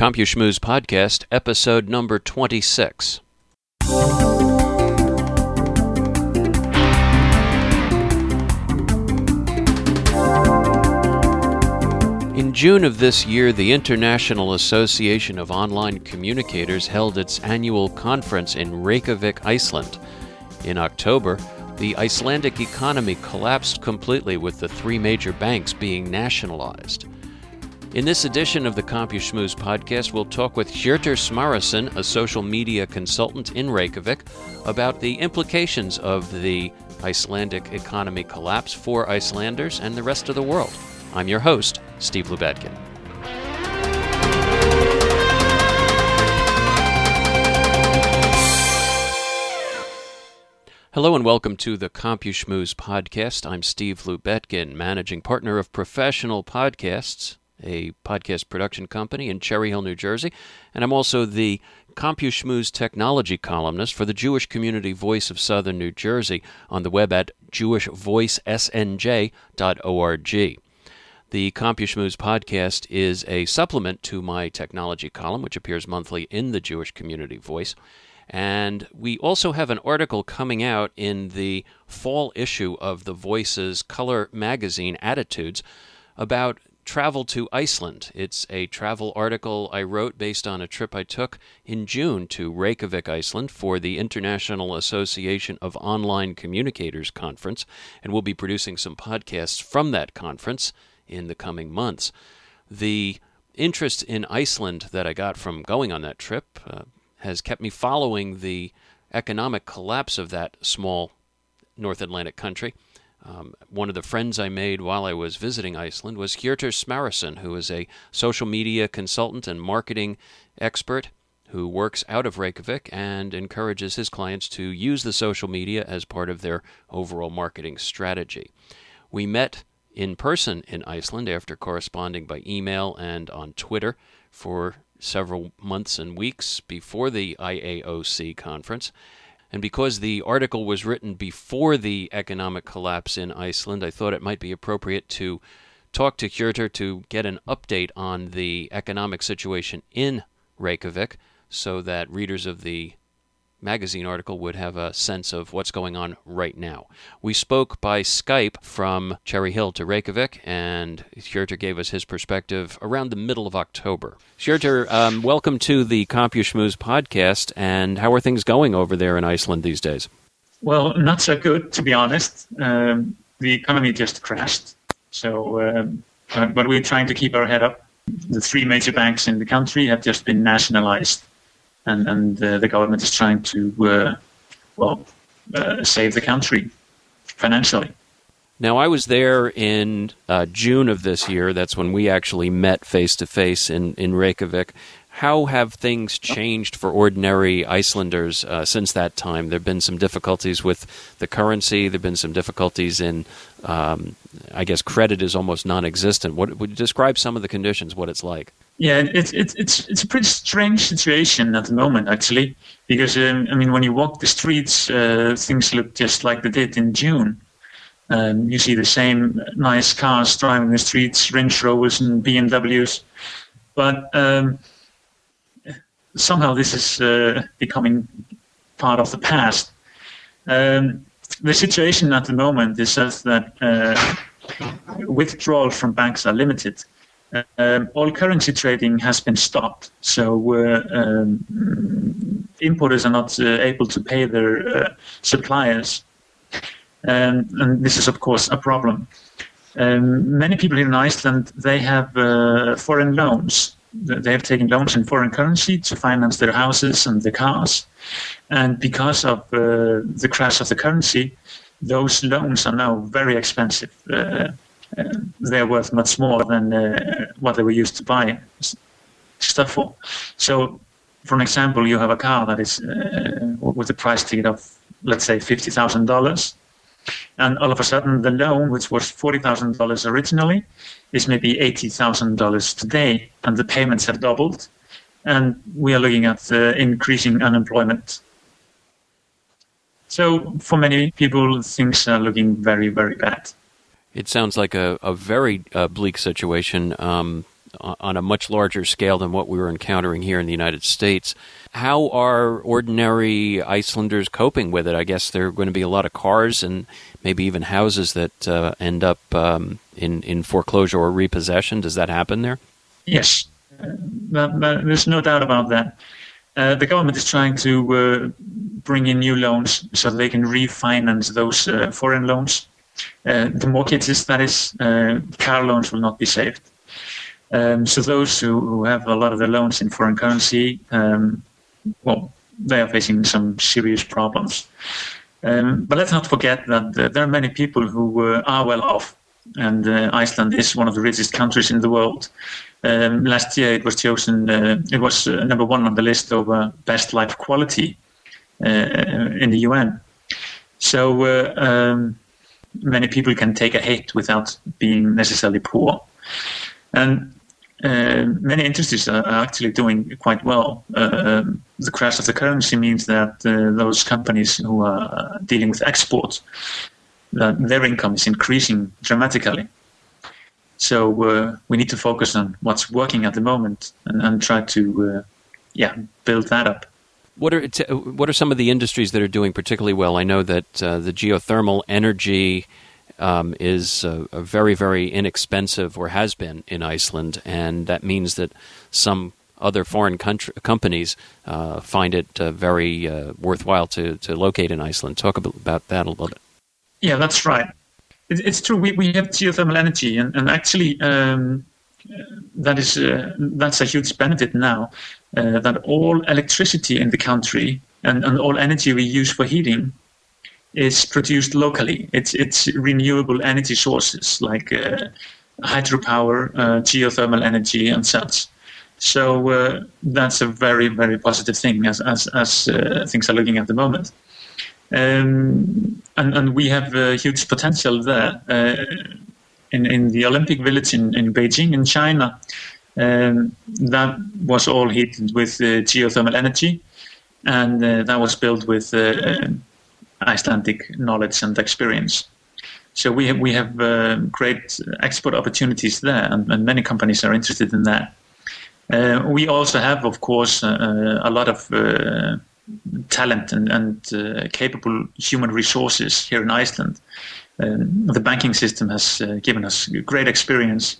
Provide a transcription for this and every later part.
CompuSchmooze Podcast, episode number 26. In June of this year, the International Association of Online Communicators held its annual conference in Reykjavik, Iceland. In October, the Icelandic economy collapsed completely with the three major banks being nationalized. In this edition of the CompuSchmooze podcast, we'll talk with Hjörtur Smárason, a social media consultant in Reykjavik, about the implications of the Icelandic economy collapse for Icelanders and the rest of the world. I'm your host, Steve Lubetkin. Hello and welcome to the CompuSchmooze podcast. I'm Steve Lubetkin, managing partner of Professional Podcasts, a podcast production company in Cherry Hill, New Jersey, and I'm also the CompuSchmooze technology columnist for the Jewish Community Voice of Southern New Jersey on the web at jewishvoicesnj.org. The CompuSchmooze podcast is a supplement to my technology column, which appears monthly in the Jewish Community Voice. And we also have an article coming out in the fall issue of the Voices color magazine, Attitudes, about travel to Iceland. It's a travel article I wrote based on a trip I took in June to Reykjavik, Iceland for the International Association of Online Communicators Conference, and we'll be producing some podcasts from that conference in the coming months. The interest in Iceland that I got from going on that trip uh, has kept me following the economic collapse of that small North Atlantic country. Um, one of the friends I made while I was visiting Iceland was Hjörtur Smárason, who is a social media consultant and marketing expert who works out of Reykjavik and encourages his clients to use the social media as part of their overall marketing strategy. We met in person in Iceland after corresponding by email and on Twitter for several months and weeks before the IAOC conference. And because the article was written before the economic collapse in Iceland, I thought it might be appropriate to talk to Hjörtur to get an update on the economic situation in Reykjavik so that readers of the magazine article would have a sense of what's going on right now. We spoke by Skype from Cherry Hill to Reykjavik, and Hjörtur gave us his perspective around the middle of October. Hjörtur, um, welcome to the CompuSchmooze podcast, and how are things going over there in Iceland these days? Well, not so good, to be honest. Um, the economy just crashed, so um, but we're trying to keep our head up. The three major banks in the country have just been nationalized and and uh, the government is trying to uh, well uh, save the country financially. Now, I was there in uh, June of this year. That's when we actually met face to face in in Reykjavik. How have things changed for ordinary Icelanders uh, since that time? There have been some difficulties with the currency. There have been some difficulties in, um, I guess, credit is almost non-existent. What would you describe some of the conditions? What it's like? Yeah, it's it's it's it's a pretty strange situation at the moment, actually, because um, I mean, when you walk the streets, uh, things look just like they did in June. Um, you see the same nice cars driving the streets, Range Rovers and BMWs, but um, somehow this is uh, becoming part of the past. Um, the situation at the moment is such that uh, withdrawal from banks are limited. Um, all currency trading has been stopped, so uh, um, importers are not uh, able to pay their uh, suppliers, um, and this is of course a problem. Um, many people here in Iceland they have uh, foreign loans. They have taken loans in foreign currency to finance their houses and their cars, and because of uh, the crash of the currency, those loans are now very expensive uh, they're worth much more than uh, what they were used to buy stuff for. So, for an example, you have a car that is uh, with a price ticket of, let's say, fifty thousand dollars, and all of a sudden the loan, which was forty thousand dollars originally, is maybe eighty thousand dollars today, and the payments have doubled, and we are looking at uh, increasing unemployment. So, for many people, things are looking very, very bad. It sounds like a, a very uh, bleak situation. Um, on a much larger scale than what we were encountering here in the United States. How are ordinary Icelanders coping with it? I guess there are going to be a lot of cars and maybe even houses that uh, end up um, in in foreclosure or repossession. Does that happen there? Yes, uh, there's no doubt about that. Uh, the government is trying to uh, bring in new loans so they can refinance those uh, foreign loans. Uh, the mortgages, that is, car loans will not be saved. Um, so those who, who, have a lot of their loans in foreign currency, um, well, they are facing some serious problems. Um, but let's not forget that uh, there are many people who uh, are well off, and uh, Iceland is one of the richest countries in the world. Um, last year, it was chosen; uh, it was uh, number one on the list of uh, best life quality in the UN. So um, many people can take a hit without being necessarily poor, and uh, many industries are actually doing quite well. Uh, the crash of the currency means that uh, those companies who are dealing with exports, that their income is increasing dramatically. So uh, we need to focus on what's working at the moment and, and try to, uh, yeah, build that up. What are what are some of the industries that are doing particularly well? I know that uh, the geothermal energy um, is uh, very, very inexpensive or has been in Iceland, and that means that some other foreign country, companies uh, find it uh, very uh, worthwhile to, to locate in Iceland. Talk about that a little bit. Yeah, that's right. It, it's true. We, we have geothermal energy, and, and actually, um, that is uh, that's a huge benefit now. Uh, that all electricity in the country and, and all energy we use for heating is produced locally. It's it's renewable energy sources like uh, hydropower, uh, geothermal energy, and such. So uh, that's a very very positive thing as as as uh, things are looking at the moment. Um, and and we have a huge potential there uh, in in the Olympic Village in, in Beijing in China. Um, that was all heated with uh, geothermal energy, and that was built with Icelandic knowledge and experience. So we have, we have uh, great export opportunities there, and, and, many companies are interested in that. Uh, we also have, of course, uh, a lot of uh, talent and, and uh, capable human resources here in Iceland. Um, the banking system has uh, given us great experience.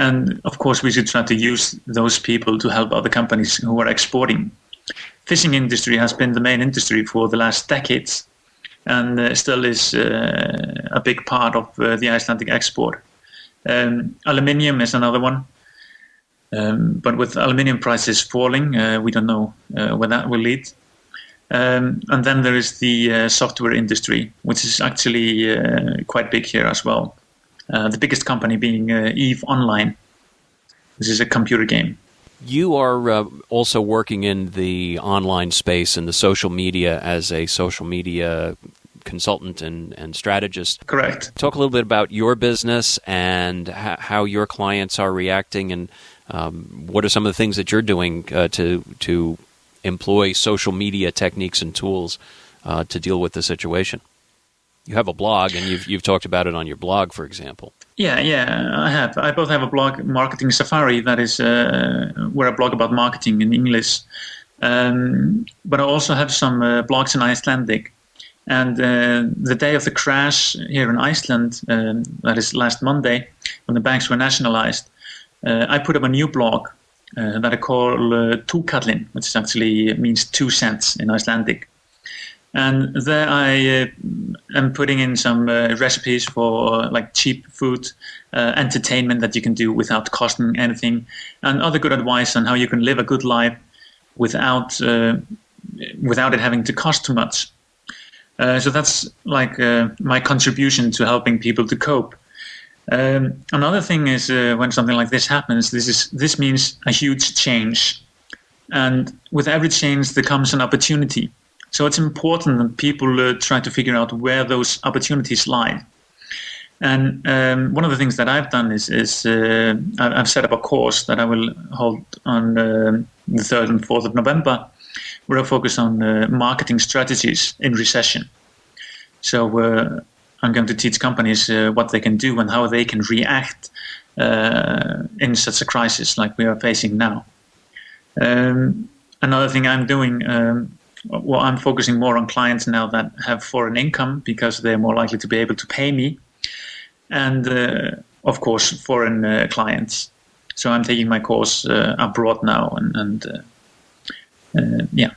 And of course, we should try to use those people to help other companies who are exporting. Fishing industry has been the main industry for the last decades and uh, still is uh, a big part of uh, the Icelandic export. Um, aluminium is another one. Um, but with aluminium prices falling, we don't know where that will lead. Um, and then there is the uh, software industry, which is actually uh, quite big here as well. Uh, the biggest company being Eve Online. This is a computer game. You are also working in the online space and the social media as a social media consultant and, and strategist. Correct. Talk a little bit about your business and ha- how your clients are reacting, and um, what are some of the things that you're doing uh, to to employ social media techniques and tools uh, to deal with the situation. You have a blog, and you've you've talked about it on your blog, for example. Yeah, yeah, I have. I both have a blog, Marketing Safari, that is uh, where I blog about marketing in English. Um, but I also have some uh, blogs in Icelandic. And uh, the day of the crash here in Iceland, um, that is last Monday, when the banks were nationalized, uh, I put up a new blog uh, that I call uh, Túkallinn, which actually means two cents in Icelandic. And there I uh, am putting in some uh, recipes for like cheap food, uh, entertainment that you can do without costing anything, and other good advice on how you can live a good life without uh, without it having to cost too much. Uh, so that's like uh, my contribution to helping people to cope. Um, another thing is when something like this happens, this is this means a huge change, and with every change there comes an opportunity. So it's important that people uh, try to figure out where those opportunities lie. And um, one of the things that I've done is, is uh, I've set up a course that I will hold on uh, the 3rd and 4th of November, where I focus on uh, marketing strategies in recession. So uh, I'm going to teach companies uh, what they can do and how they can react uh, in such a crisis like we are facing now. Um, another thing I'm doing, um, well, I'm focusing more on clients now that have foreign income because they're more likely to be able to pay me, and uh, of course foreign uh, clients. So I'm taking my course uh, abroad now, and, and uh, uh, yeah.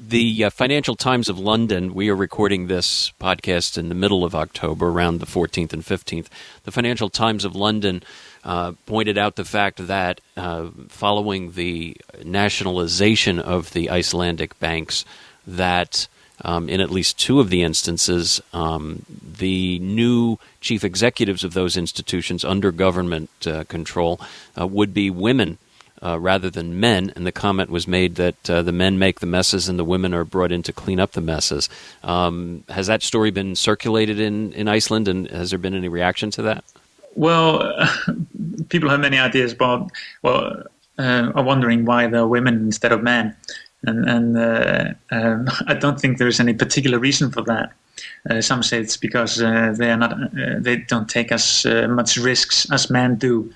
The uh, Financial Times of London, we are recording this podcast in the middle of October, around the 14th and 15th. The Financial Times of London uh, pointed out the fact that uh, following the nationalization of the Icelandic banks, that um, in at least two of the instances, um, the new chief executives of those institutions under government uh, control uh, would be women uh, rather than men. And the comment was made that uh, the men make the messes and the women are brought in to clean up the messes. Um, has that story been circulated in, in Iceland, and has there been any reaction to that? Well, people have many ideas about, well, uh, are wondering why there are women instead of men. And, and uh, um, I don't think there's any particular reason for that. Uh, some say it's because uh, they are not, they don't take as much risks as men do.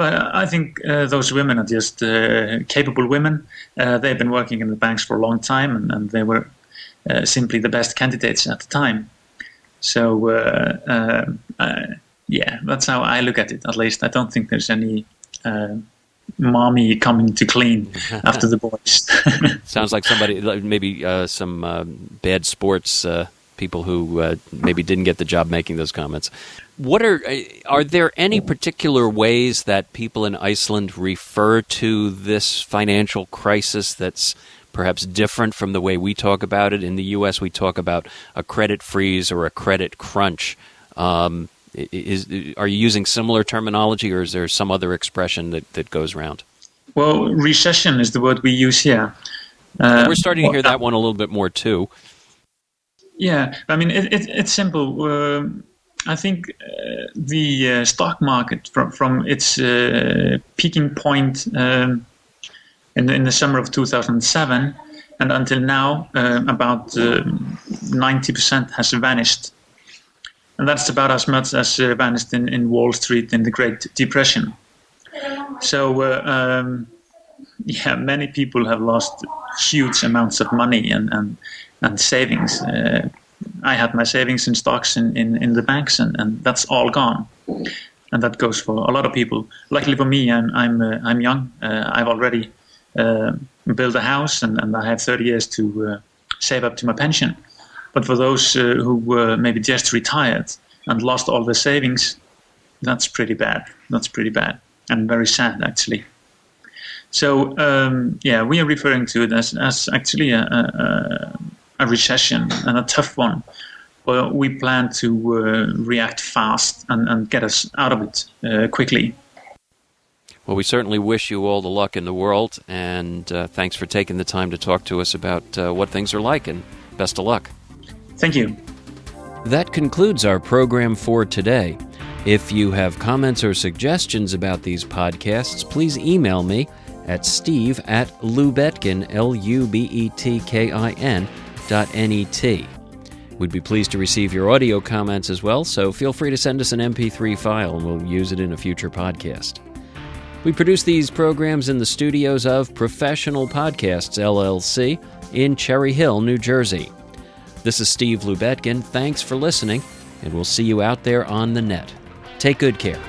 But I think uh, those women are just uh, capable women. Uh, they've been working in the banks for a long time, and, and they were uh, simply the best candidates at the time. So, uh, uh, yeah, that's how I look at it. At least I don't think there's any mommy coming to clean after the boys. Sounds like somebody, maybe some bad sports people who uh, maybe didn't get the job making those comments. What are uh, are there any particular ways that people in Iceland refer to this financial crisis that's perhaps different from the way we talk about it? In the U.S., we talk about a credit freeze or a credit crunch. Um, is are you using similar terminology, or is there some other expression that, that goes around? Well, recession is the word we use here. Uh, We're starting to hear that one a little bit more too. Yeah, I mean it, it, it's simple. Uh, I think uh, the uh, stock market from from its uh, peaking point um, in the, in the summer of 2007 and until now, uh, about um, ninety percent has vanished, and that's about as much as uh, vanished in, in Wall Street in the Great Depression. So. Um, yeah, many people have lost huge amounts of money and, and and savings. Uh, I had my savings in stocks in, in, in the banks, and, and that's all gone. And that goes for a lot of people. Luckily for me, I'm I'm uh, I'm young. Uh, I've already uh, built a house, and, and I have 30 years to uh, save up to my pension. But for those uh, who were maybe just retired and lost all their savings, that's pretty bad. That's pretty bad and very sad, actually. So um, yeah, we are referring to it as, as actually a, a, a recession and a tough one. But we plan to uh, react fast and, and, get us out of it uh, quickly. Well, we certainly wish you all the luck in the world, and uh, thanks for taking the time to talk to us about uh, what things are like, and best of luck. Thank you. That concludes our program for today. If you have comments or suggestions about these podcasts, please email me at steve at lubetkin, L U B E T K I N, dot net. We'd be pleased to receive your audio comments as well, so feel free to send us an MP3 file and we'll use it in a future podcast. We produce these programs in the studios of Professional Podcasts LLC in Cherry Hill, New Jersey. This is Steve Lubetkin. Thanks for listening, and we'll see you out there on the net. Take good care.